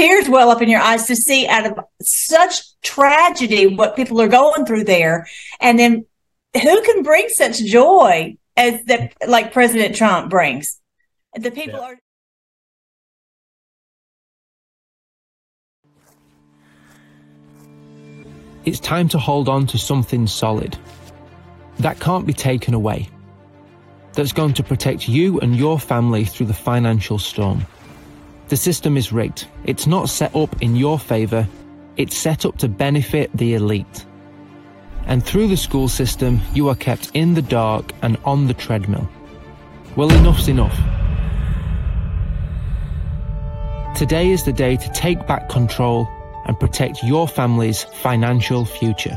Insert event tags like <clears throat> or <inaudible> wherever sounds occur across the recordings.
tears well up in your eyes to see out of such tragedy what people are going through there. And then who can bring such joy as that, like President Trump brings? The people yeah. are. It's time to hold on to something solid that can't be taken away, that's going to protect you and your family through the financial storm. The system is rigged. It's not set up in your favour, it's set up to benefit the elite. And through the school system, you are kept in the dark and on the treadmill. Well, enough's enough. Today is the day to take back control and protect your family's financial future.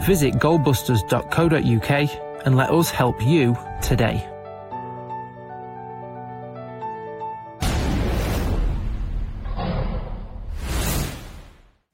Visit goldbusters.co.uk and let us help you today.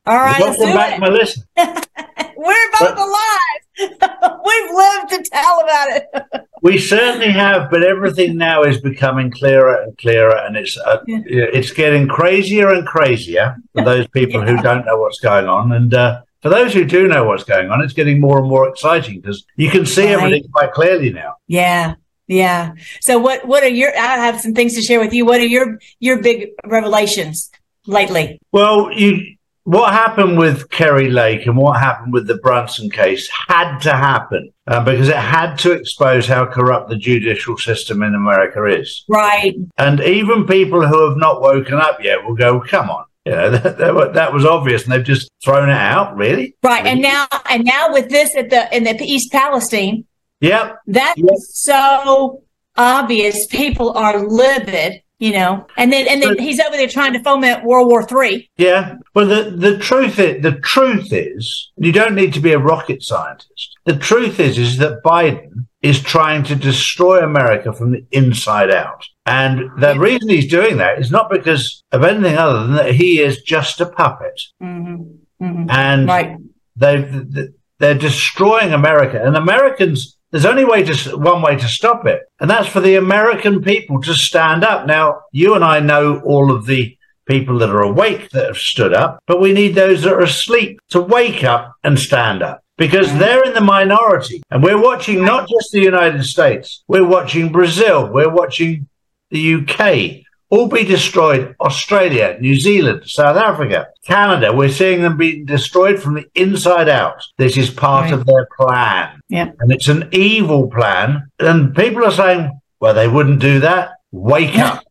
All right. Welcome back, it. Melissa. <laughs> We're both but, alive. <laughs> We've lived to tell about it. <laughs> we certainly have, but everything now is becoming clearer and clearer, and it's uh, yeah. it's getting crazier and crazier for those people yeah. who don't know what's going on. And uh, for those who do know what's going on, it's getting more and more exciting because you can see right. everything quite clearly now. Yeah. Yeah. So what what are your I have some things to share with you. What are your your big revelations lately? Well, you what happened with Kari Lake and what happened with the Brunson case had to happen uh, because it had to expose how corrupt the judicial system in America is. Right. And even people who have not woken up yet will go, come on. You know, <laughs> that, that, that was obvious and they've just thrown it out, really. Right. And now, and now with this at the, in the East Palestine. Yep. That's yep. so obvious. People are livid you know? And then and then but, he's over there trying to foment world war three. Yeah. Well the the truth is the truth is you don't need to be a rocket scientist. The truth is is that biden is trying to destroy america from the inside out. And the reason he's doing that is not because of anything other than that he is just a puppet. Mm-hmm. Mm-hmm. and right. they they're destroying america. And americans there's only way to one way to stop it, and that's for the American people to stand up. Now, you and I know all of the people that are awake that have stood up, but we need those that are asleep to wake up and stand up because they're in the minority. And we're watching not just the United States, we're watching Brazil, we're watching the UK, all be destroyed. Australia, New Zealand, South Africa, Canada, we're seeing them being destroyed from the inside out. This is part right. of their plan. Yeah. And it's an evil plan. And people are saying, well, they wouldn't do that. Wake <laughs> up.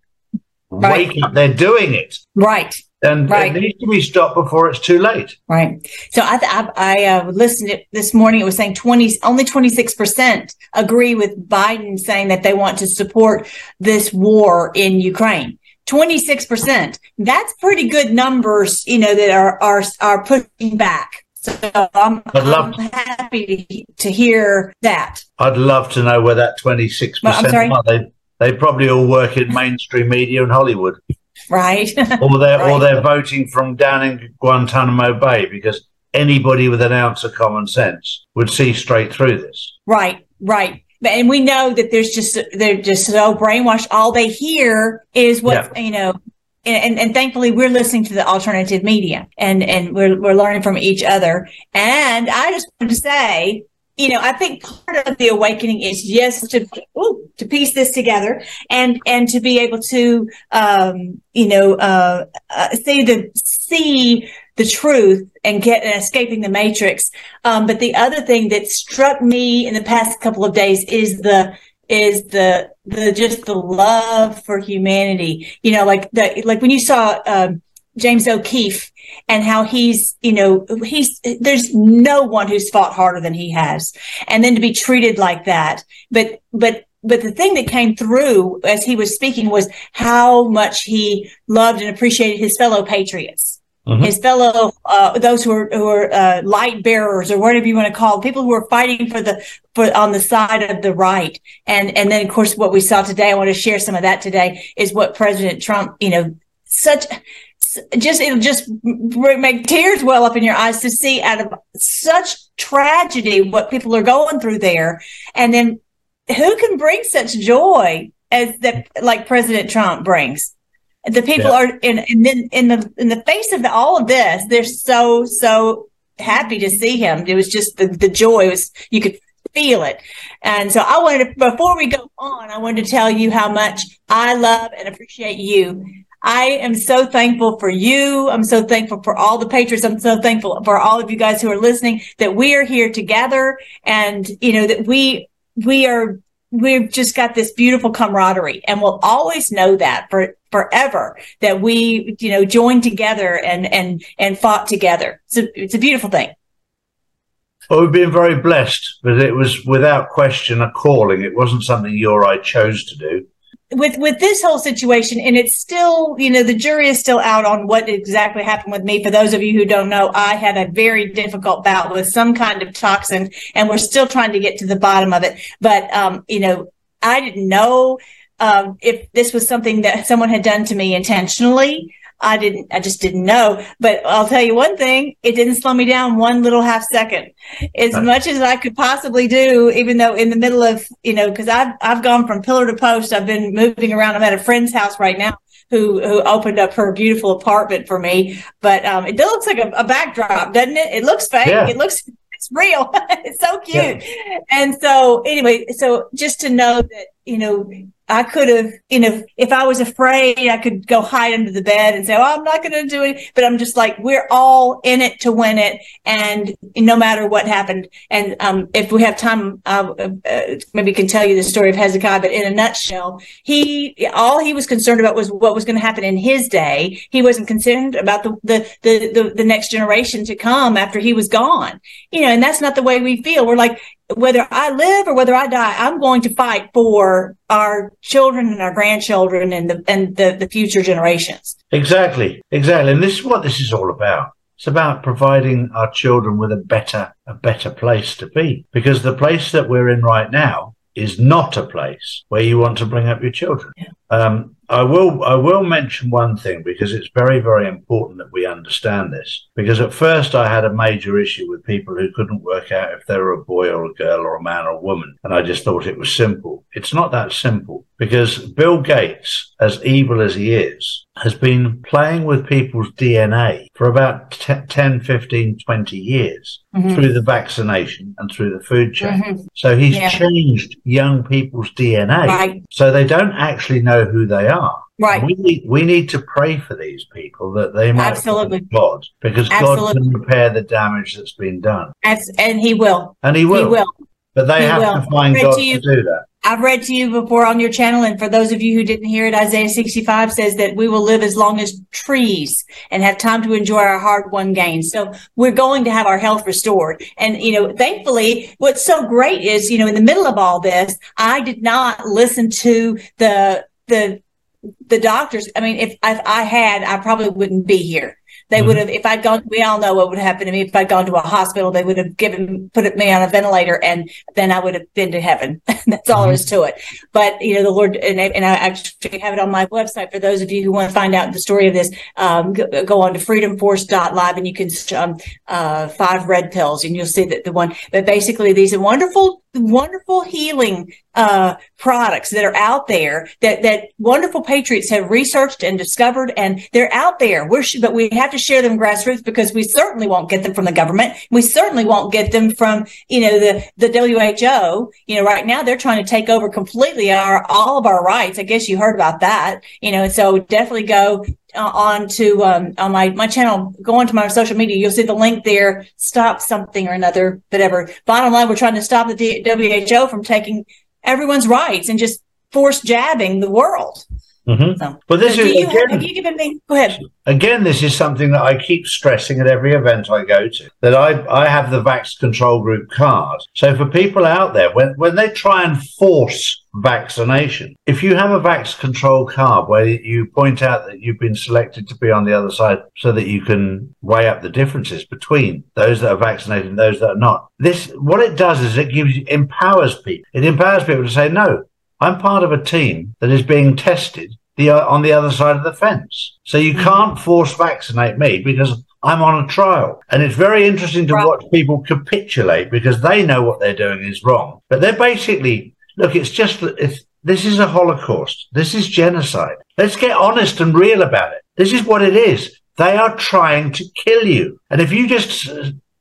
Right. Wake up. They're doing it. Right and right. it needs to be stopped before it's too late. Right. So I I, I uh, listened to this morning. It was saying twenty only twenty six percent agree with Biden saying that they want to support this war in Ukraine. 26%. That's pretty good numbers, you know, that are, are, are pushing back. So I'm, I'm happy to, to hear that. I'd love to know where that 26% I'm? Are. They, they probably all work in mainstream media and Hollywood right? <laughs> or they're right. or they're voting from down in Guantanamo Bay because anybody with an ounce of common sense would see straight through this. Right, right. And we know that there's just they're just so brainwashed. All they hear is what yeah. you know. And, and thankfully we're listening to the alternative media and, and we're, we're learning from each other. And I just want to say, you know, I think part of the awakening is yes to ooh, to piece this together and and to be able to um, you know uh, uh, see the see the truth and get and escaping the matrix. Um, but the other thing that struck me in the past couple of days is the is the the just the love for humanity. You know, like the like when you saw. Um, James O'Keefe and how he's, you know, he's, there's no one who's fought harder than he has. And then to be treated like that. But, but, but the thing that came through as he was speaking was how much he loved and appreciated his fellow patriots. Mm-hmm. His fellow, uh, those who are, who are uh, light bearers or whatever you want to call them, people who are fighting for the for on the side of the right, and and then of course what we saw today. I want to share some of that today is what President Trump, you know, such just it'll just make tears well up in your eyes to see out of such tragedy what people are going through there and then who can bring such joy as that like president trump brings The people yeah. are in, and then in the in the face of the, all of this, they're so so happy to see him. It was just the the joy was you could feel it. And so I wanted to, before we go on, I wanted to tell you how much I love and appreciate you. I am so thankful for you. I'm so thankful for all the patrons. I'm so thankful for all of you guys who are listening that we are here together and, you know, that we, we are, we've just got this beautiful camaraderie and we'll always know that for forever that we, you know, joined together and, and, and fought together. So it's a beautiful thing. Well, we've been very blessed, but it was without question a calling. It wasn't something you or I chose to do. With with this whole situation, and it's still, you know, the jury is still out on what exactly happened with me. For those of you who don't know, I had a very difficult bout with some kind of toxin, and we're still trying to get to the bottom of it. But um, you know, I didn't know um, if this was something that someone had done to me intentionally I didn't, I just didn't know. But I'll tell you one thing, it didn't slow me down one little half second. As much as I could possibly do, even though in the middle of, you know, because I've, I've gone from pillar to post, I've been moving around. I'm at a friend's house right now who who opened up her beautiful apartment for me. But um, it looks like a, a backdrop, doesn't it? It looks fake. Yeah. It looks it's real. <laughs> it's so cute. Yeah. And so anyway, so just to know that you know I could have, you know, if I was afraid, I could go hide under the bed and say, "Oh, I'm not going to do it." But I'm just like, we're all in it to win it, and no matter what happened. And um, if we have time, uh, uh, maybe can tell you the story of Hezekiah. But in a nutshell, he all he was concerned about was what was going to happen in his day. He wasn't concerned about the, the the the the next generation to come after he was gone. You know, and that's not the way we feel. We're like, whether I live or whether I die, I'm going to fight for our children and our grandchildren and the and the, the future generations. Exactly, exactly. And this is what this is all about. It's about providing our children with a better a better place to be. Because the place that we're in right now is not a place where you want to bring up your children. Yeah. Um, I will I will mention one thing because it's very very important that we understand this. Because at first I had a major issue with people who couldn't work out if they were a boy or a girl or a man or a woman, and I just thought it was simple. It's not that simple because Bill Gates, as evil as he is, has been playing with people's DNA for about 10, 15, 20 years mm-hmm. through the vaccination and through the food chain. Mm-hmm. So he's yeah. changed young people's DNA right. so they don't actually know who they are. Right. We need, we need to pray for these people that they might Absolutely. God because Absolutely. God can repair the damage that's been done. As, and he will. And he will. He will. But they he have will. to find God to, to do that. I've read to you before on your channel, and for those of you who didn't hear it, Isaiah 65 says that we will live as long as trees and have time to enjoy our hard won gains. So we're going to have our health restored. And, you know, thankfully, what's so great is, you know, in the middle of all this, I did not listen to the, the, the doctors. I mean, if, if I had, I probably wouldn't be here. They mm-hmm. would have, if I'd gone, we all know what would happen to me. If I'd gone to a hospital, they would have given, put me on a ventilator and then I would have been to heaven. <laughs> That's all mm-hmm. there is to it. But, you know, the Lord, and, and I actually have it on my website for those of you who want to find out the story of this. Um, go, go, on to freedomforce.live and you can, um, uh, five red pills and you'll see that the one, but basically these are wonderful wonderful healing uh, products that are out there that that wonderful patriots have researched and discovered, and they're out there. We're but we have to share them grassroots because we certainly won't get them from the government. We certainly won't get them from you know the the WHO. You know, right now they're trying to take over completely our all of our rights. I guess you heard about that. You know, so definitely go uh, on to um, on my my channel, go onto my social media. You'll see the link there. Stop something or another, whatever. Bottom line, we're trying to stop the WHO from taking everyone's rights and just force jabbing the world. Mm-hmm. So, but this so is you, again, you given me? Go ahead. Again, this is something that I keep stressing at every event I go to. That I I have the Vax Control Group card. So for people out there, when when they try and force vaccination, if you have a Vax Control card where you point out that you've been selected to be on the other side, so that you can weigh up the differences between those that are vaccinated and those that are not. This what it does is it gives empowers people. It empowers people to say no. I'm part of a team that is being tested the uh, on the other side of the fence. So you hmm. can't force vaccinate me because I'm on a trial. And it's very interesting to right. watch people capitulate because they know what they're doing is wrong. But they're basically look, it's just it's this is a Holocaust. This is genocide. Let's get honest and real about it. This is what it is. They are trying to kill you. And if you just,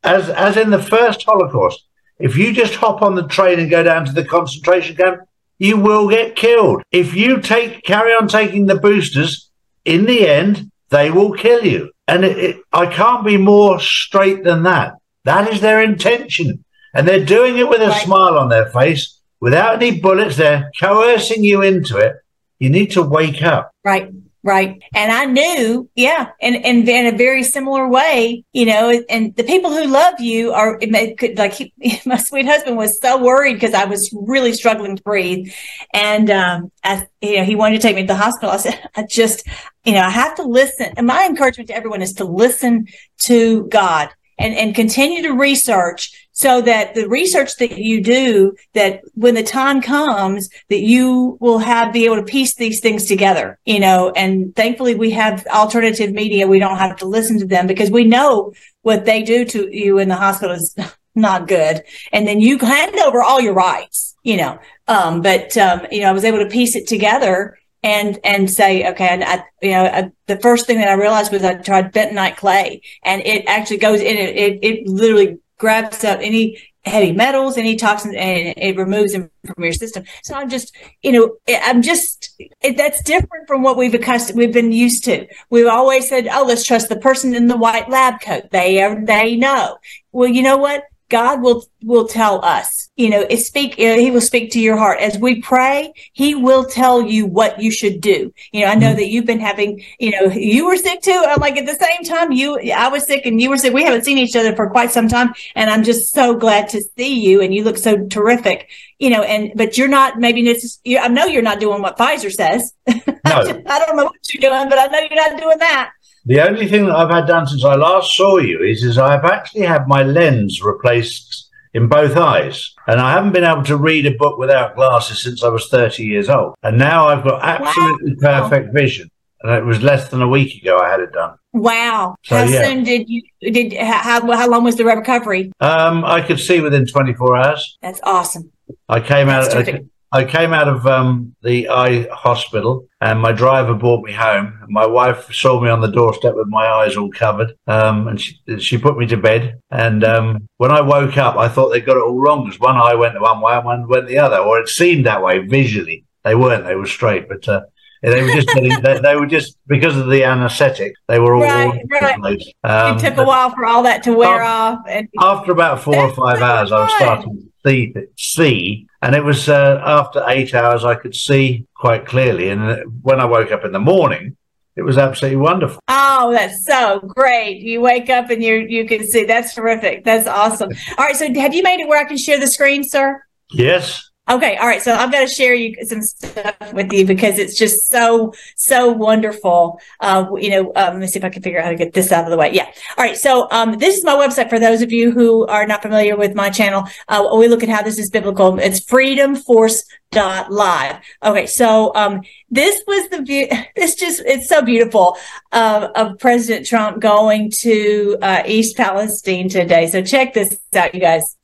as, as in the first Holocaust, if you just hop on the train and go down to the concentration camp, you will get killed. If you take, carry on taking the boosters, in the end, they will kill you. And it, it, I can't be more straight than that. That is their intention. And they're doing it with a right. smile on their face without any bullets. They're coercing you into it. You need to wake up. Right. Right. And I knew, yeah, and, and in a very similar way, you know, and the people who love you are could, like he, <laughs> my sweet husband was so worried because I was really struggling to breathe. And, um, I, you know, he wanted to take me to the hospital. I said, I just, you know, I have to listen. And my encouragement to everyone is to listen to God and, and continue to research so that the research that you do, that when the time comes, that you will have be able to piece these things together, you know, and thankfully we have alternative media. We don't have to listen to them because we know what they do to you in the hospital is <laughs> not good. And then you hand over all your rights, you know, um, but, um, you know, I was able to piece it together and and say okay and I, you know I, the first thing that i realized was i tried bentonite clay and it actually goes in it it, it literally grabs up any heavy metals any toxins and it removes them from your system. So i'm just you know i'm just it, that's different from what we've accustomed we've been used to. We've always said oh let's trust the person in the white lab coat. They are they know. Well you know what God will will tell us. You know, it speak. He will speak to your heart as we pray. He will tell you what you should do. You know, I know mm-hmm. that you've been having. You know, you were sick too. I'm like at the same time, you, I was sick and you were sick. We haven't seen each other for quite some time, and I'm just so glad to see you. And you look so terrific. You know, and but you're not. Maybe it's. I know you're not doing what Pfizer says. <laughs> No. I don't know what you're doing, but I know you're not doing that. The only thing that I've had done since I last saw you is, is I've actually had my lens replaced in both eyes. And I haven't been able to read a book without glasses since I was 30 years old. And now I've got absolutely wow. perfect vision. And it was less than a week ago I had it done. Wow. So, how yeah. soon did you, did, how, how long was the recovery? Um, I could see within 24 hours. That's awesome. I came That's out, I, I came out of um, the eye hospital and my driver brought me home. My wife saw me on the doorstep with my eyes all covered um, and she, she put me to bed. And um, when I woke up, I thought they'd got it all wrong because one eye went one way and one went the other, or it seemed that way visually. They weren't, they were straight, but uh, they were just getting, they, they, were just because of the anaesthetic. They were all right. right. Um, it took a while for all that to wear off. And after about four or five hours, I was starting see and it was uh, after eight hours I could see quite clearly. And uh, when I woke up in the morning, it was absolutely wonderful. Oh, that's so great! You wake up and you you can see. That's terrific. That's awesome. All right, so have you made it where I can share the screen, sir? Yes. Okay, all right. So I've got to share you some stuff with you because it's just so so wonderful. Uh, you know, um, let me see if I can figure out how to get this out of the way. Yeah. All right. So um, this is my website for those of you who are not familiar with my channel. Uh, we look at how this is biblical. It's freedomforce.live. Okay. So um, this was the view. <laughs> This just it's so beautiful uh, of President Trump going to uh, East Palestine today. So check this out, you guys.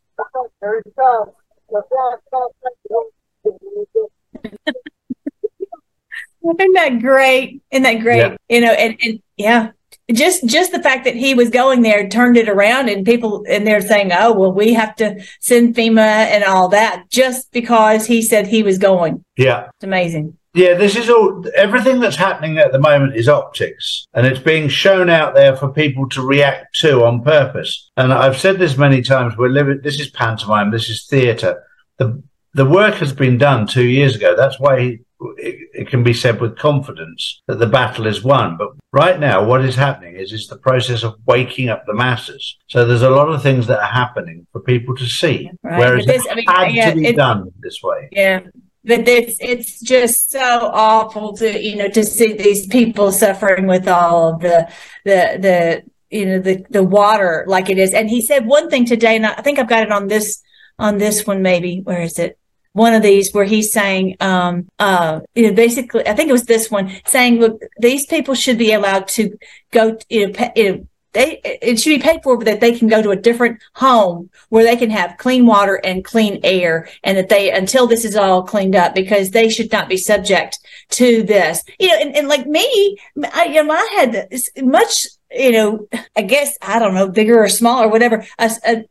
Isn't that great? Isn't that great? Yeah. You know, and, and yeah, just just the fact that he was going there turned it around and people and they're saying oh well we have to send fema and all that just because he said he was going yeah it's amazing yeah, this is all, everything that's happening at the moment is optics and it's being shown out there for people to react to on purpose. And I've said this many times, we're living, this is pantomime, this is theatre. The, the work has been done two years ago. That's why it, it can be said with confidence that the battle is won. But right now, what is happening is, is the process of waking up the masses. So there's a lot of things that are happening for people to see. Right. Whereas it I mean, had yeah, to be done this way. Yeah but it's it's just so awful to you know to see these people suffering with all of the the the you know the the water like it is. And he said one thing today and i think i've got it on this on this one maybe. Where is it? One of these where he's saying um uh you know basically i think it was this one saying look these people should be allowed to go you know, you know they it should be paid for, but that they can go to a different home where they can have clean water and clean air, and that they until this is all cleaned up because they should not be subject to this. You know, and, and like me, I, you know, I had much you know, I guess I don't know, bigger or smaller, whatever. A, a,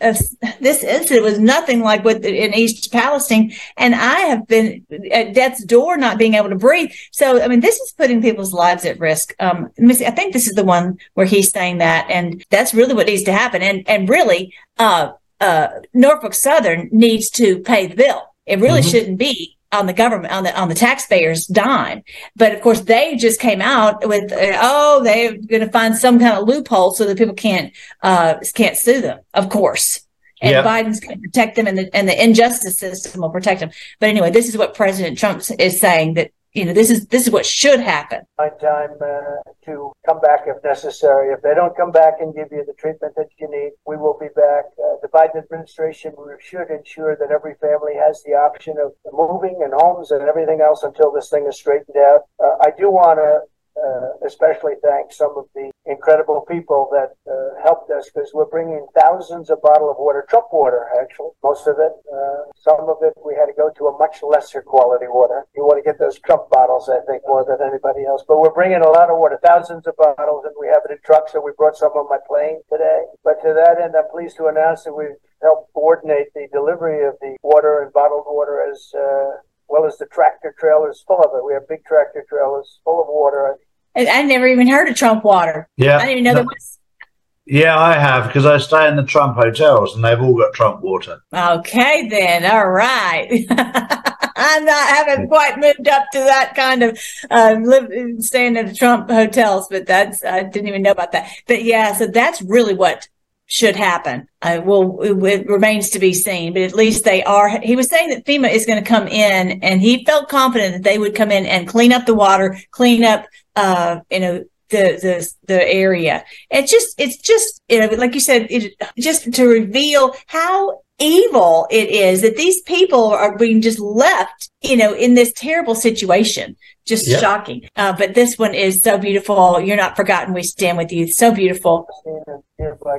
this incident was nothing like what in East Palestine, and I have been at death's door, not being able to breathe. So, I mean, this is putting people's lives at risk. Um, I think this is the one where he's saying that, and that's really what needs to happen. And and really, uh, uh, Norfolk Southern needs to pay the bill. It really mm-hmm. shouldn't be on the government on the on the taxpayers dime. But of course they just came out with oh they're going to find some kind of loophole so that people can't uh can't sue them of course. And yep. Biden's going to protect them and the and the injustice system will protect them. But anyway this is what President Trump is saying that you know, this is this is what should happen. My time uh, to come back if necessary. If they don't come back and give you the treatment that you need, we will be back. Uh, the Biden administration should ensure that every family has the option of moving and homes and everything else until this thing is straightened out. Uh, I do want to uh, especially thank some of the incredible people that uh, helped us because we're bringing thousands of bottle of water, truck water, actually, most of it. Uh, some of it we had to go to a much lesser quality water. You want to get those truck bottles, I think, more than anybody else. But we're bringing a lot of water, thousands of bottles, and we have it in trucks. So we brought some on my plane today. But to that end, I'm pleased to announce that we've helped coordinate the delivery of the water and bottled water as uh, well as the tractor trailers full of it. We have big tractor trailers full of water. I never even heard of Trump water. Yeah. I didn't even know no. there was. Yeah, I have because I stay in the Trump hotels and they've all got Trump water. Okay, then. All right. <laughs> I'm not haven't quite moved up to that kind of uh, live, staying at the Trump hotels, but that's I didn't even know about that. But yeah, so that's really what should happen. Uh, well, it, it, remains to be seen, but at least they are. He was saying that FEMA is going to come in, and he felt confident that they would come in and clean up the water, clean up, uh, you know, the the the area. It's just, it's just, you know, like you said, it just to reveal how evil it is that these people are being just left, you know, in this terrible situation. Just yep. shocking. Uh, but this one is so beautiful. You're not forgotten. We stand with you. So beautiful.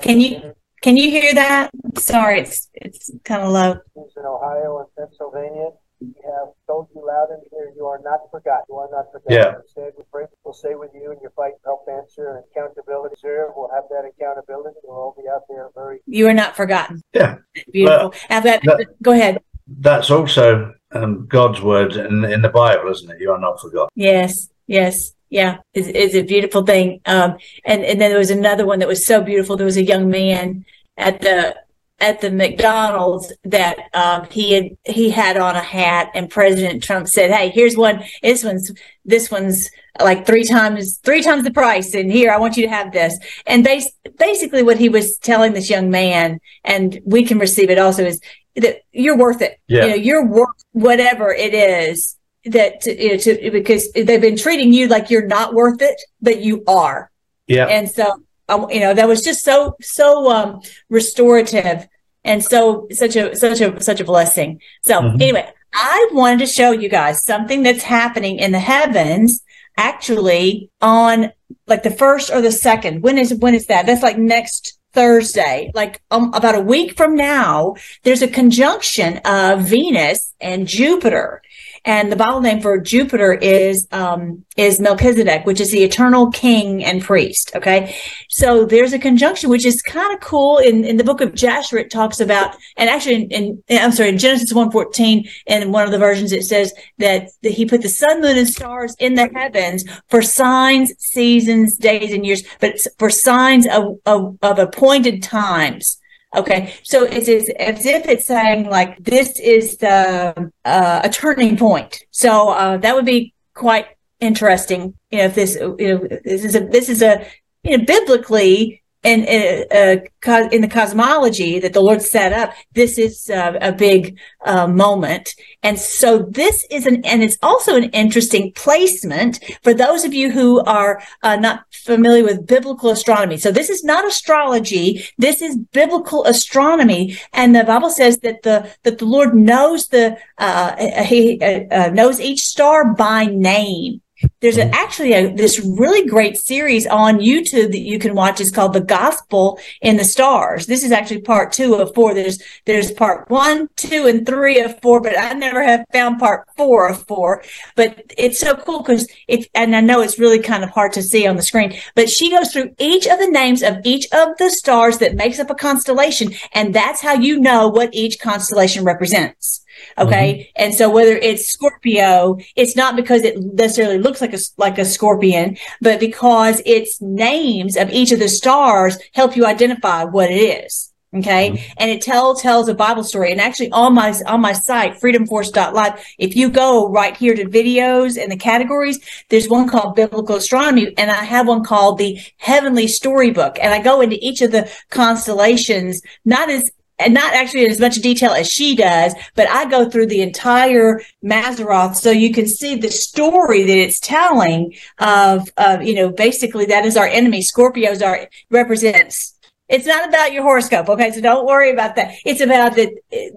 Can you can you hear that? Sorry, it's it's kind of low. In Ohio and Pennsylvania, we have told you loud and clear, you are not forgotten. You are not forgotten. Yeah. Instead, we pray we'll stay with you and your fight, help answer, and accountability. Sir, we'll have that accountability. We'll all be out there very. You are not forgotten. Yeah. Beautiful. Well, that, that, go ahead. That's also um, God's word in, in the Bible, isn't it? You are not forgotten. Yes. Yes. Yeah, it's, it's a beautiful thing. Um, and and then there was another one that was so beautiful. There was a young man at the at the McDonald's that um, he had he had on a hat, and President Trump said, "Hey, here's one. This one's this one's like three times three times the price, and here I want you to have this." And bas- basically, what he was telling this young man, and we can receive it also, is that you're worth it. Yeah. You know, you're worth whatever it is that to, you know, to because they've been treating you like you're not worth it, but you are. Yeah. And so you know that was just so so um restorative and so such a such a such a blessing so mm-hmm. anyway i wanted to show you guys something that's happening in the heavens actually on like the first or the second. When is when is that? That's like next Thursday, like um, about a week from now, there's a conjunction of Venus and Jupiter. And the Bible name for Jupiter is um, is Melchizedek, which is the eternal king and priest. Okay, so there's a conjunction which is kind of cool. In in the book of Jasher, it talks about, and actually, in, in I'm sorry, in Genesis one fourteen, in one of the versions, it says that, that he put the sun, moon, and stars in the heavens for signs, seasons, days, and years, but for signs of of, of appointed times. Okay, so it's, as if it's saying like this is the uh, a turning point. So uh, that would be quite interesting. You know, if this you know this is a this is a you know biblically and uh, uh, in the cosmology that the Lord set up, this is uh, a big uh, moment. And so this is an, and it's also an interesting placement for those of you who are uh, not familiar with biblical astronomy. So this is not astrology. This is biblical astronomy. And the Bible says that the, that the Lord knows the, uh, he knows each star by name. There's a, oh. actually a, this really great series on YouTube that you can watch. It's called The Gospel in the Stars. This is actually part two of four. There's there's part one, two, and three of four, but I never have found part four of four. But it's so cool because it, and I know it's really kind of hard to see on the screen, but she goes through each of the names of each of the stars that makes up a constellation, and that's how you know what each constellation represents. Okay. Mm-hmm. And so whether it's Scorpio, it's not because it necessarily looks like a, like a scorpion, but because its names of each of the stars help you identify what it is. Okay. Mm-hmm. And it tell, tells a Bible story. And actually on my, on my site, freedomforce.live, if you go right here to videos and the categories, there's one called biblical astronomy and I have one called the heavenly storybook. And I go into each of the constellations, not as and not actually in as much detail as she does, but I go through the entire Mazzaroth so you can see the story that it's telling of, of you know, basically that is our enemy. Scorpios are represents. It's not about your horoscope. Okay. So don't worry about that. It's about that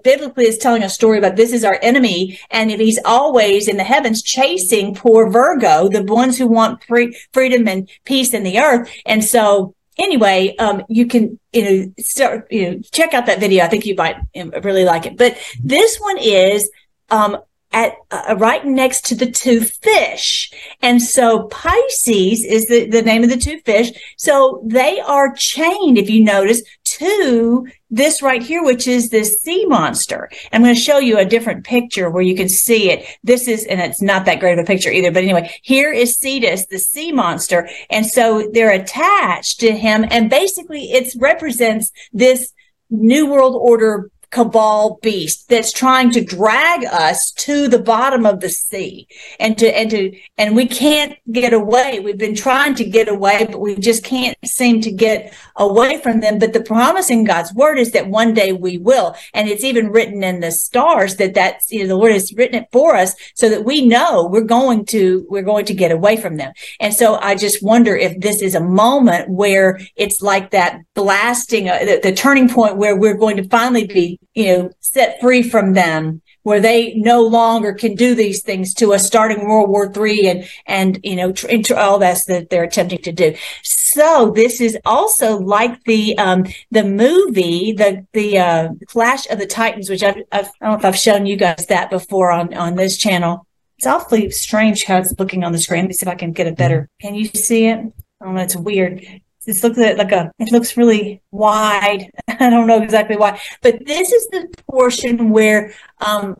biblically it's telling a story about this is our enemy. And if he's always in the heavens chasing poor Virgo, the ones who want free, freedom and peace in the earth. And so anyway, um, you can, you know, start, you know, check out that video. I think you might really like it. But this one is, um, at uh, right next to the two fish. And so Pisces is the, the name of the two fish. So they are chained, if you notice, to this right here, which is this sea monster. I'm going to show you a different picture where you can see it. This is, and it's not that great of a picture either, but anyway, here is Cetus, the sea monster. And so they're attached to him. And basically it represents this New World Order cabal beast that's trying to drag us to the bottom of the sea. And to and to and we can't get away. We've been trying to get away but we just can't seem to get away from them. But the promise in god's word is that one day we will. And it's even written in the stars that that's you know the lord has written it for us so that we know we're going to we're going to get away from them. And so i just wonder if this is a moment where it's like that blasting uh, the, the turning point where we're going to finally be you know, set free from them where they no longer can do these things to us starting World War Three and, and, you know, tr- all that's that they're attempting to do. So this is also like the, um, the movie, the, the, uh, Clash of the Titans, which I've, I've, I don't know if I've shown you guys that before on, on this channel. It's awfully strange how it's looking on the screen. Let me see if I can get it better. Can you see it? Oh, that's weird. It looks like a, it looks really wide. <laughs> I don't know exactly why, but this is the portion where, um,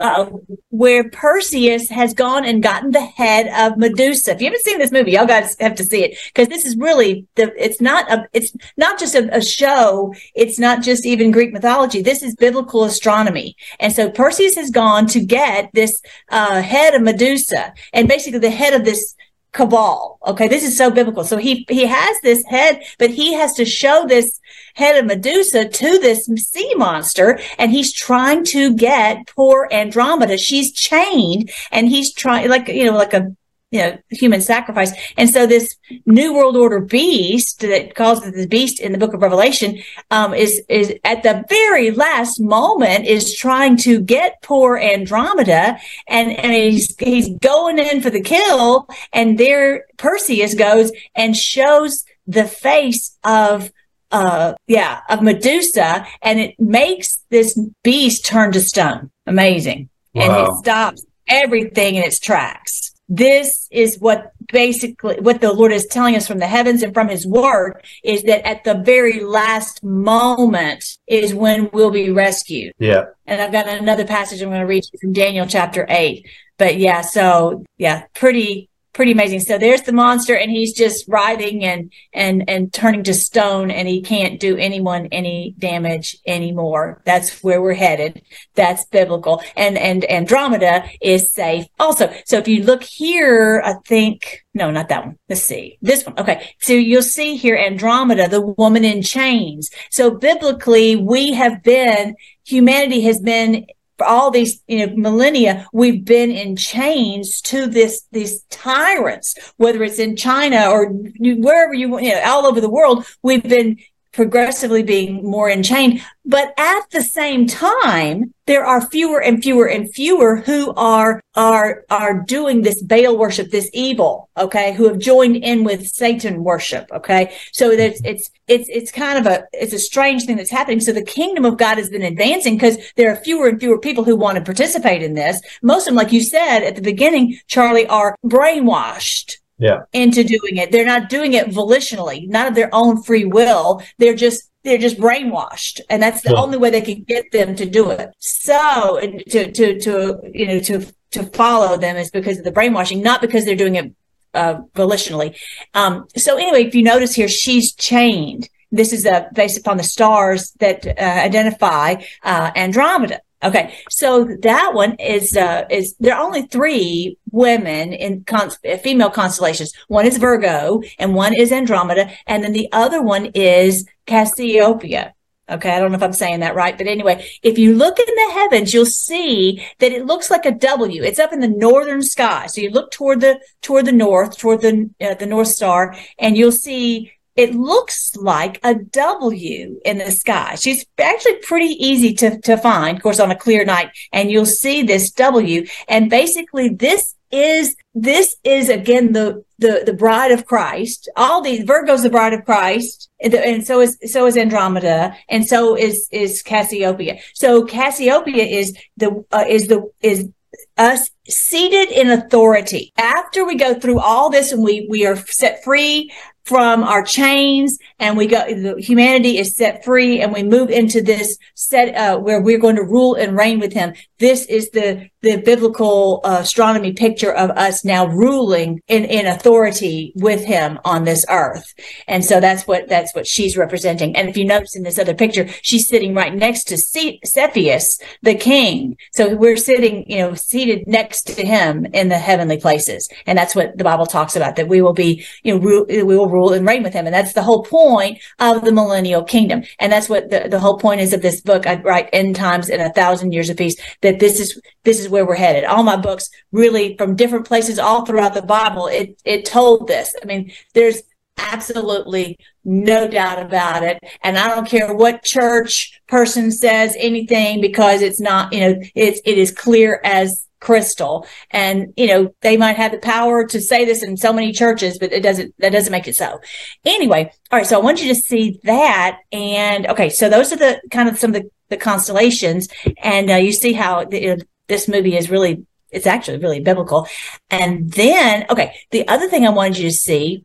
uh, where Perseus has gone and gotten the head of Medusa. If you haven't seen this movie, y'all guys have to see it because this is really the. It's not a. It's not just a, a, show. It's not just even Greek mythology. This is biblical astronomy, and so Perseus has gone to get this uh, head of Medusa, and basically the head of this cabal. Okay. This is so biblical. So he, he has this head, but he has to show this head of Medusa to this sea monster. And he's trying to get poor Andromeda. She's chained and he's trying like, you know, like a you know, human sacrifice. And so this new world order beast that calls it the beast in the book of Revelation, um, is, is at the very last moment is trying to get poor Andromeda and, and he's, he's going in for the kill. And there Perseus goes and shows the face of, uh, yeah, of Medusa and it makes this beast turn to stone. Amazing. Wow. And it stops everything in its tracks this is what basically what the Lord is telling us from the heavens and from his word is that at the very last moment is when we'll be rescued. Yeah. And I've got another passage I'm going to read you from Daniel chapter 8. But yeah, so yeah, pretty pretty amazing. So there's the monster and he's just writhing and, and, and turning to stone and he can't do anyone any damage anymore. That's where we're headed. That's biblical. And, and Andromeda is safe also. So if you look here, I think, no, not that one. Let's see. This one. Okay. So you'll see here Andromeda, the woman in chains. So biblically, we have been, humanity has been for all these you know millennia we've been in chains to this these tyrants whether it's in china or wherever you you know all over the world we've been progressively being more enchained. But at the same time, there are fewer and fewer and fewer who are are are doing this Baal worship, this evil, okay, who have joined in with Satan worship, okay. So that's it's it's it's kind of a it's a strange thing that's happening. So the kingdom of God has been advancing because there are fewer and fewer people who want to participate in this. Most of them, like you said at the beginning, Charlie, are brainwashed yeah. into doing it. They're not doing it volitionally, not of their own free will. They're just they're just brainwashed, and that's the yeah. only way they can get them to do it. So to to to you know to to follow them is because of the brainwashing, not because they're doing it uh, volitionally. Um, so anyway, if you notice here, she's chained. This is uh, based upon the stars that uh, identify uh, Andromeda. Okay, so that one is uh is there are only three women in cons- female constellations. One is Virgo, and one is Andromeda, and then the other one is Cassiopeia. Okay, I don't know if I'm saying that right, but anyway, if you look in the heavens, you'll see that it looks like a W. It's up in the northern sky. So you look toward the toward the north, toward the uh, the North Star, and you'll see it looks like a W in the sky. She's actually pretty easy to, to find, of course, on a clear night, and you'll see this W. And basically, this is this is again the the the bride of Christ. All these Virgo's the bride of Christ, and, and so is so is Andromeda, and so is is Cassiopeia. So Cassiopeia is the uh, is the is us seated in authority. After we go through all this and we we are set free from our chains and we go the humanity is set free and we move into this set uh, where we're going to rule and reign with him. This is the the biblical uh, astronomy picture of us now ruling in in authority with him on this earth. And so that's what that's what she's representing. And if you notice in this other picture she's sitting right next to Ce- Cepheus the king. So we're sitting you know seated next to him in the heavenly places. And that's what the bible talks about that we will be you know ru- we will rule and reign with him. And that's the whole point of the millennial kingdom. And that's what the, the whole point is of this book. I write end times in a thousand years of peace, that this is, this is where we're headed. All my books really from different places all throughout the Bible, it, it told this. I mean, there's absolutely no doubt about it. And I don't care what church person says anything because it's not, you know, it's, it is clear as crystal. And you know they might have the power to say this in so many churches but it doesn't that doesn't make it so. Anyway all right so i want you to see that and okay so those are the kind of some of the, the constellations. And uh, you see how the, this movie is really it's actually really biblical. And then okay the other thing i wanted you to see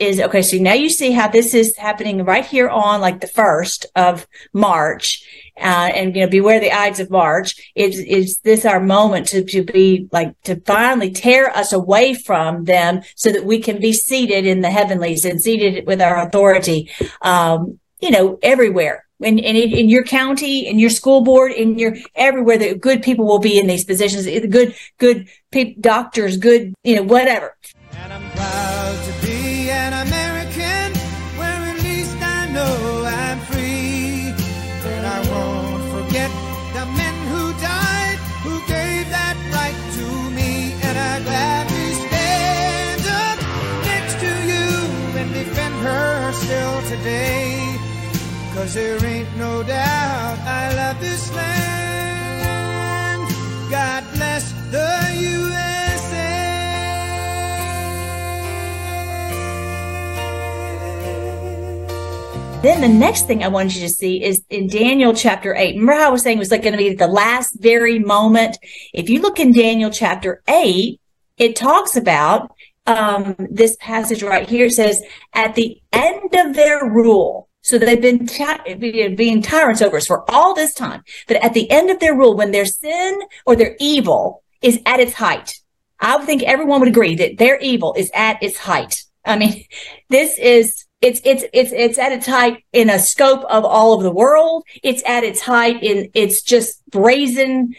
is okay so now you see how this is happening right here on like the first of march uh, and you know beware the ides of march is is this our moment to, to be like to finally tear us away from them so that we can be seated in the heavenlies and seated with our authority um, you know everywhere in, in, in your county, in your school board, in your everywhere that good people will be in these positions, good good pe- doctors, good you know whatever. Today. Cause there ain't no doubt I love this land. God bless the USA. Then the next thing I wanted you to see is in Daniel chapter 8. Remember how I was saying it was like going to be the last very moment? If you look in Daniel chapter 8, it talks about um, this passage right here says, at the end of their rule, so they've been being tyrants over us for all this time, but at the end of their rule, when their sin or their evil is at its height, I think everyone would agree that their evil is at its height. I mean, <laughs> this is it's it's it's it's at its height in a scope of all of the world. It's at its height in it's just brazen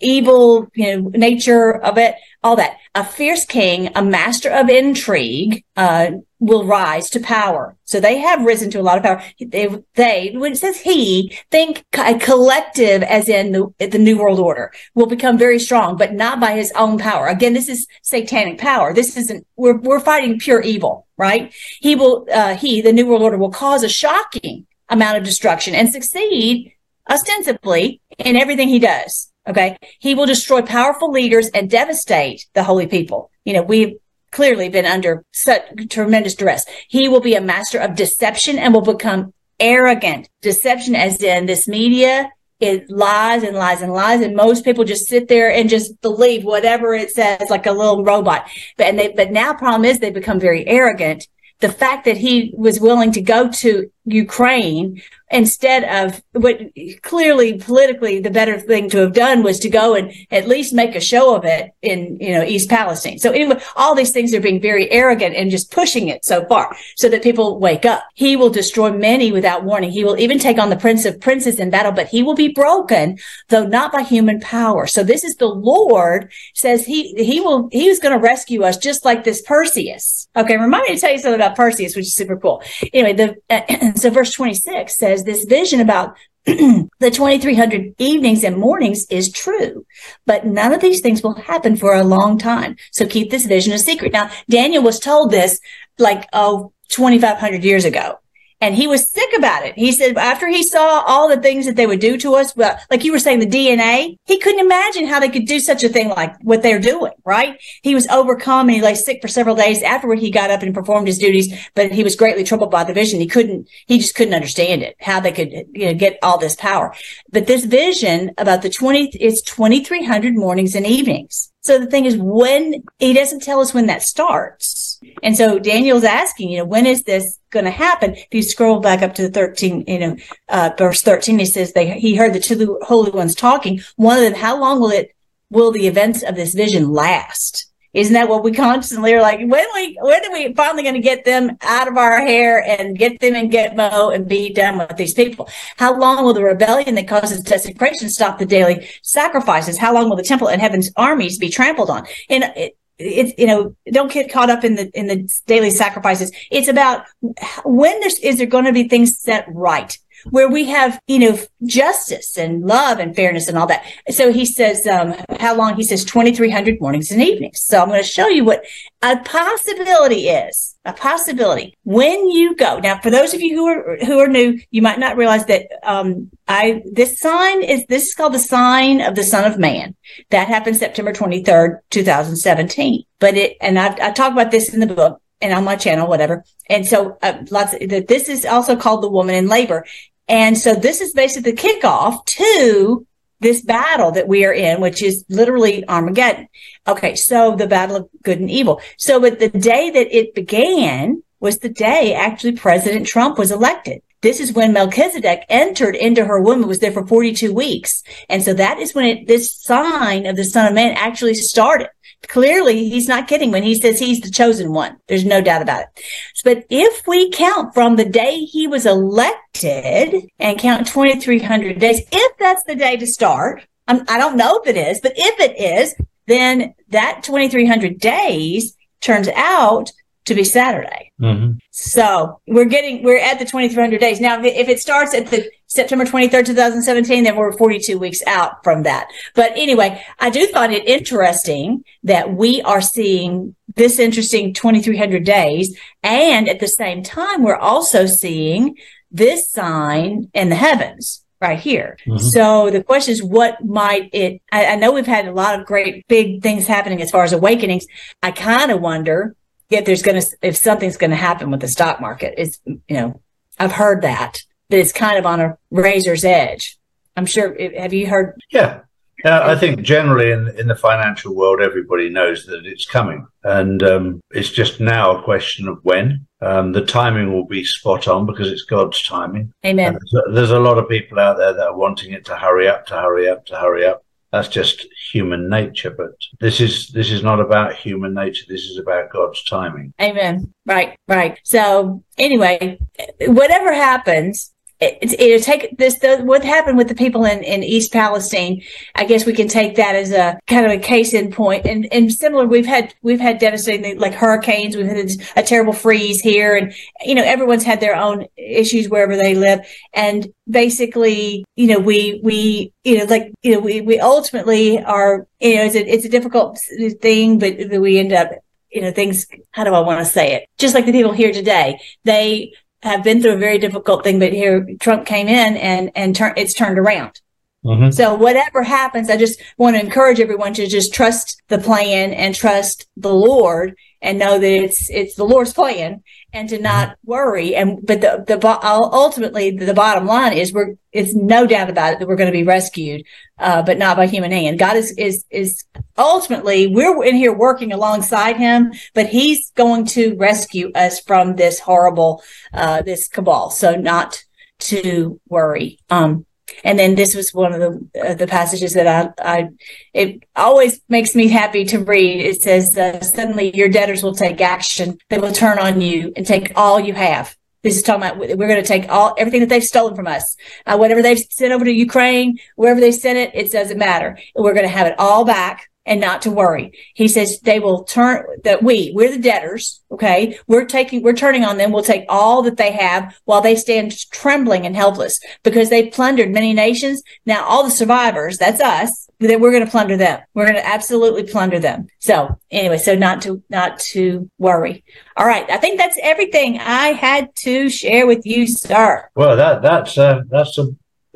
evil, you know, nature of it, all that. A fierce king, a master of intrigue, uh, will rise to power. So they have risen to a lot of power. They, they when it says he, think a collective as in the, the New World Order will become very strong, but not by his own power. Again, this is satanic power. This isn't, we're, we're fighting pure evil, right? He will, uh, he, the New World Order will cause a shocking amount of destruction and succeed ostensibly in everything he does. Okay. He will destroy powerful leaders and devastate the holy people. You know, we've clearly been under such tremendous duress. He will be a master of deception and will become arrogant. Deception as in this media it lies and lies and lies and most people just sit there and just believe whatever it says like a little robot but and they but now problem is they become very arrogant the fact that he was willing to go to Ukraine instead of what clearly politically the better thing to have done was to go and at least make a show of it in you know East Palestine. So anyway, all these things are being very arrogant and just pushing it so far so that people wake up. He will destroy many without warning. He will even take on the prince of princes in battle, but he will be broken though not by human power. So this is the Lord says he he will he was going to rescue us just like this Perseus. Okay, remind me to tell you something about Perseus, which is super cool. Anyway, the <clears throat> so verse 26 says this vision about <clears throat> the 2300 evenings and mornings is true, but none of these things will happen for a long time. So keep this vision a secret. Now, Daniel was told this like, oh, 2500 years ago. And he was sick about it. He said after he saw all the things that they would do to us, well, like you were saying, the DNA, he couldn't imagine how they could do such a thing like what they're doing, right? He was overcome and he lay sick for several days. Afterward, he got up and performed his duties, but he was greatly troubled by the vision. He couldn't, he just couldn't understand it, how they could, you know, get all this power. But this vision about the 20, it's 2300 mornings and evenings. So the thing is, when he doesn't tell us when that starts. And so Daniel's asking, you know, when is this going to happen? If you scroll back up to the 13, you know, uh, verse 13, he says they, he heard the two holy ones talking. One of them, how long will it, will the events of this vision last? Isn't that what we constantly are like? When we when are we finally going to get them out of our hair and get them in Gitmo and be done with these people? How long will the rebellion that causes desecration stop the daily sacrifices? How long will the temple and heaven's armies be trampled on? And it, it's you know don't get caught up in the in the daily sacrifices it's about when there's is there going to be things set right where we have, you know, justice and love and fairness and all that. So he says, um, how long? He says 2,300 mornings and evenings. So I'm going to show you what a possibility is. A possibility when you go now. For those of you who are who are new, you might not realize that um, I this sign is this is called the sign of the Son of Man. That happened September 23rd, 2017. But it and I, I talk about this in the book and on my channel, whatever. And so uh, lots this is also called the woman in labor. And so this is basically the kickoff to this battle that we are in, which is literally Armageddon. Okay. So the battle of good and evil. So but the day that it began was the day actually President Trump was elected. This is when Melchizedek entered into her womb, It was there for 42 weeks. And so that is when it, this sign of the son of man actually started clearly he's not kidding when he says he's the chosen one. There's no doubt about it. But if we count from the day he was elected and count 2,300 days, if that's the day to start, I'm, I do not know if it is, but if it is, then that 2,300 days turns out to be Saturday. Mm-hmm. So we're getting, we're at the 2,300 days. Now, if it starts at the September 23rd, 2017, then we're 42 weeks out from that. But anyway, I do find it interesting that we are seeing this interesting 2,300 days. And at the same time, we're also seeing this sign in the heavens right here. Mm-hmm. So the question is, what might it, I, I know we've had a lot of great big things happening as far as awakenings. I kind of wonder if there's going to, if something's going to happen with the stock market. It's, you know, I've heard that that it's kind of on a razor's edge. I'm sure. Have you heard? Yeah. Yeah, I think generally in in the financial world, everybody knows that it's coming, and um, it's just now a question of when. Um, the timing will be spot on because it's God's timing. Amen. There's a, there's a lot of people out there that are wanting it to hurry up, to hurry up, to hurry up that's just human nature but this is this is not about human nature this is about god's timing amen right right so anyway whatever happens it, it'll take this, the, what happened with the people in, in East Palestine. I guess we can take that as a kind of a case in point. And, and similar, we've had, we've had devastating like hurricanes. We've had a terrible freeze here and, you know, everyone's had their own issues wherever they live. And basically, you know, we, we, you know, like, you know, we, we ultimately are, you know, it's a, it's a difficult thing, but we end up you know, things, how do I want to say it? Just like the people here today, they have been through a very difficult thing, but here Trump came in and, and turn, it's turned around. Mm-hmm. So whatever happens, I just want to encourage everyone to just trust the plan and trust the Lord and know that it's, it's the Lord's plan and to not mm-hmm. worry. And, but the, the, ultimately the bottom line is we're, it's no doubt about it that we're going to be rescued, uh, but not by human hand. God is, is, is ultimately we're in here working alongside him, but he's going to rescue us from this horrible, uh, this cabal. So not to worry. Um, and then this was one of the uh, the passages that I, I it always makes me happy to read. It says, uh, "Suddenly your debtors will take action; they will turn on you and take all you have." This is talking about we're going to take all everything that they've stolen from us, uh, whatever they've sent over to Ukraine, wherever they sent it, it doesn't matter. We're going to have it all back and not to worry. He says they will turn that we, we're the debtors. Okay. We're taking, we're turning on them. We'll take all that they have while they stand trembling and helpless because they plundered many nations. Now all the survivors, that's us, that we're going to plunder them. We're going to absolutely plunder them. So anyway, so not to, not to worry. All right. I think that's everything I had to share with you, sir. Well, that, that's, uh, that's a,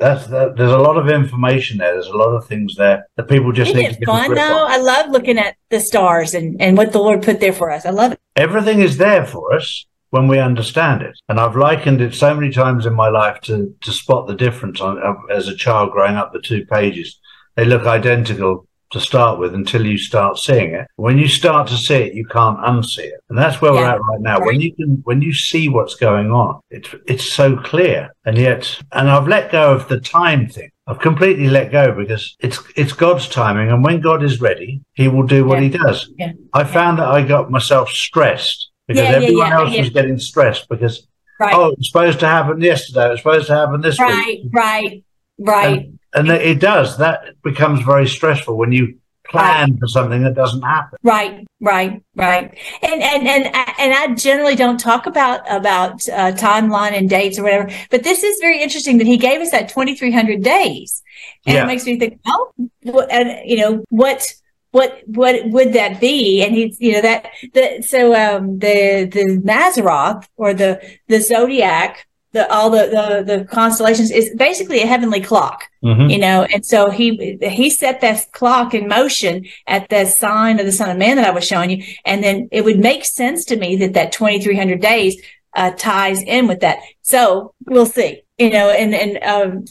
that's that, there's a lot of information there. There's a lot of things there that people just Isn't need it to fun though? I love looking at the stars and, and what the Lord put there for us. I love it. Everything is there for us when we understand it. And I've likened it so many times in my life to to spot the difference on as a child growing up the two pages. They look identical to start with until you start seeing it. When you start to see it, you can't unsee it. And that's where yeah. we're at right now. Right. When you can, when you see what's going on, it's, it's so clear. And yet, and I've let go of the time thing. I've completely let go because it's, it's God's timing. And when God is ready, he will do what yeah. he does. Yeah. I found that I got myself stressed because everyone else was getting stressed because, right. oh, it's supposed to happen yesterday. It's supposed to happen this right, week. Right, right, right and it does. That becomes very stressful when you plan for something that doesn't happen. Right, right, right. And and and and I generally don't talk about about uh, timeline and dates or whatever. But this is very interesting that he gave us that twenty three hundred days, and yeah. it makes me think, oh, and you know what. What what would that be? And he's you know that the so um the the Mazzaroth or the the zodiac the all the, the the constellations is basically a heavenly clock mm-hmm. you know? And so he he set that clock in motion at the sign of the son of man that i was showing you. And then it would make sense to me that that 2300 days uh, ties in with that. So we'll see you know? And and um,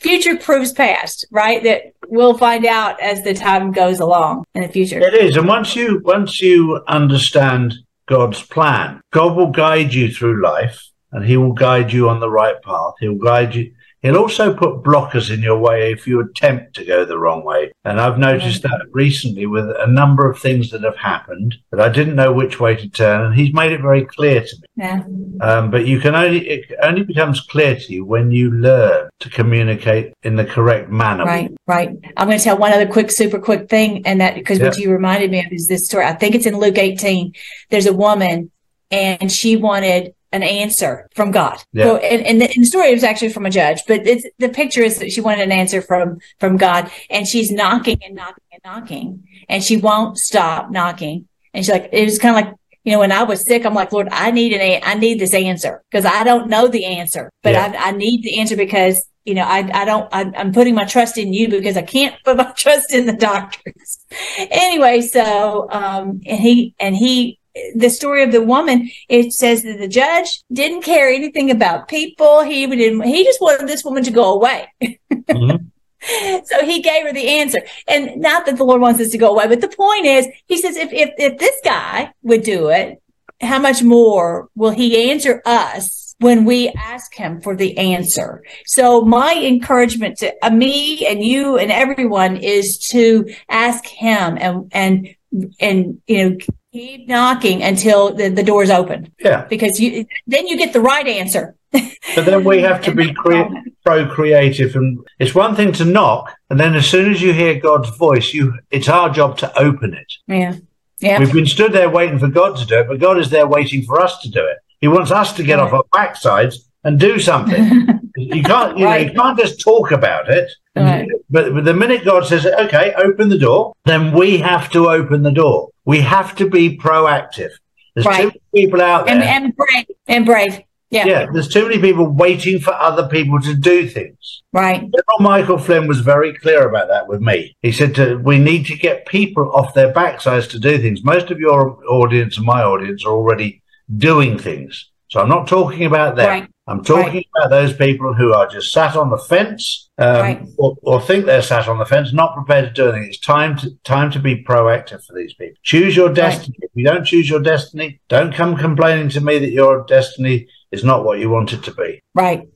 future proves past right? That we'll find out as the time goes along in the future. It is. And once you once you understand god's plan god will guide you through life and he will guide you on the right path. He'll guide you. He'll also put blockers in your way if you attempt to go the wrong way. And I've noticed that recently with a number of things that have happened that I didn't know which way to turn. And he's made it very clear to me. Yeah. Um, but you can only, it only becomes clear to you when you learn to communicate in the correct manner. Right, right. I'm going to tell one other quick, super quick thing. And that, because what you reminded me of is this story. I think it's in Luke 18. There's a woman and she wanted an answer from God. Yeah. So, and, and, the, and, the, story was actually from a judge, but it's, the picture is that she wanted an answer from, from God and she's knocking and knocking and knocking and she won't stop knocking. And she's like, it was kind of like, you know, when I was sick, I'm like, Lord, I need an, I need this answer because I don't know the answer, but yeah. I, I need the answer because you know, I, I don't, I, am putting my trust in you because I can't put my <laughs> trust in the doctors. anyway, so, um, and he, and he the story of the woman, it says that the judge didn't care anything about people. He didn't, he just wanted this woman to go away. Mm-hmm. <laughs> so he gave her the answer. And not that the Lord wants us to go away, but the point is, he says, if, if, if this guy would do it, how much more will he answer us when we ask him for the answer? So my encouragement to uh, me and you and everyone is to ask him and, and, and, you know, Keep knocking until the, the door's open. Yeah. Because you then you get the right answer. But then we have to <laughs> be cre- procreative, and it's one thing to knock, and then as soon as you hear God's voice, you it's our job to open it. Yeah. Yeah. We've been stood there waiting for God to do it, but God is there waiting for us to do it. He wants us to get Right. off our backsides and do something. <laughs> you can't, you know, you can't just talk about it. Right. But, but the minute God says, "Okay, open the door," then we have to open the door. We have to be proactive. There's Right. too many people out there. and, and brave. And brave. Yeah. yeah, there's too many people waiting for other people to do things. Right. General Michael Flynn was very clear about that with me. He said to, we need to get people off their backsides to do things. Most of your audience and my audience are already doing things. So I'm not talking about them. Right. I'm talking about those people who are just sat on the fence um, Right. or, or think they're sat on the fence, not prepared to do anything. It's time to time to be proactive for these people. Choose your destiny. If you don't choose your destiny, don't come complaining to me that your destiny is not what you want it to be. Right.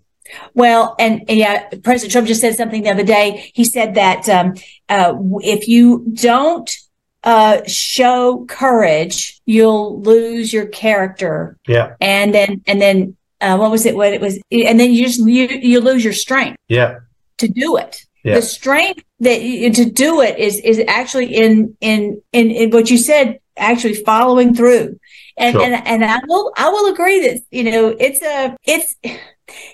Well, and and yeah, President Trump just said something the other day. He said that um, uh, if you don't uh, show courage, you'll lose your character, Yeah, and then and then uh, what was it? What it was? And then you just you you lose your strength yeah, to do it. Yeah. The strength that you, to do it is is actually in in in, in what you said. Actually, following through, and Sure. and and I will I will agree that you know it's a it's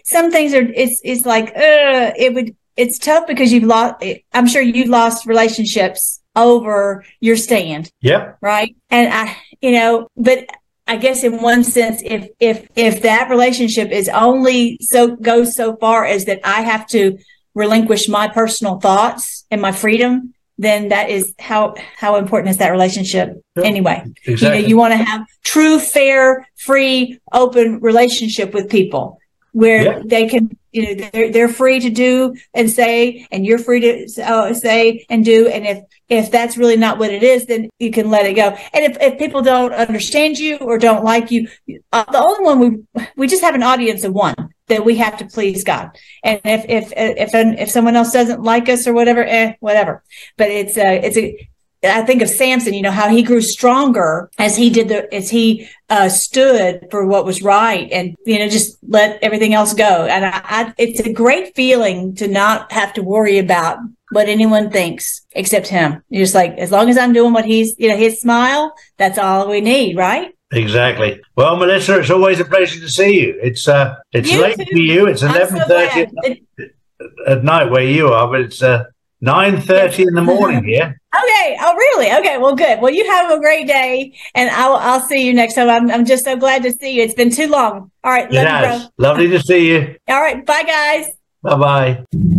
some things are it's it's like uh it would it's tough because you've lost. I'm sure you've lost relationships over your stand yeah, right and i you know but i guess in one sense if if if that relationship is only so goes so far as that i have to relinquish my personal thoughts and my freedom then that is how how important is that relationship Yeah. anyway exactly. you know you want to have true fair free open relationship with people where Yeah. they can you know they're, they're free to do and say and you're free to uh, say and do. And if if that's really not what it is then you can let it go. And if, if people don't understand you or don't like you uh, the only one we we just have an audience of one that we have to please god. And if if if if someone else doesn't like us or whatever eh whatever. But it's uh it's a I think of Samson, you know, how he grew stronger as he did the, as he uh, stood for what was right and, you know, just let everything else go. And I, I, it's a great feeling to not have to worry about what anyone thinks except him. You're just like, as long as I'm doing what he's, you know, his smile, that's all we need, right? Exactly. Well, Melissa, it's always a pleasure to see you. It's uh, it's You late too. for you. It's eleven so thirty at night where you are, but it's uh, nine thirty in the <laughs> morning here. Okay. Oh, really? Okay. Well, good. Well, you have a great day, and I'll I'll see you next time. I'm I'm just so glad to see you. It's been too long. All right. It Love you, has. Lovely to see you. All right. Bye, guys. Bye bye.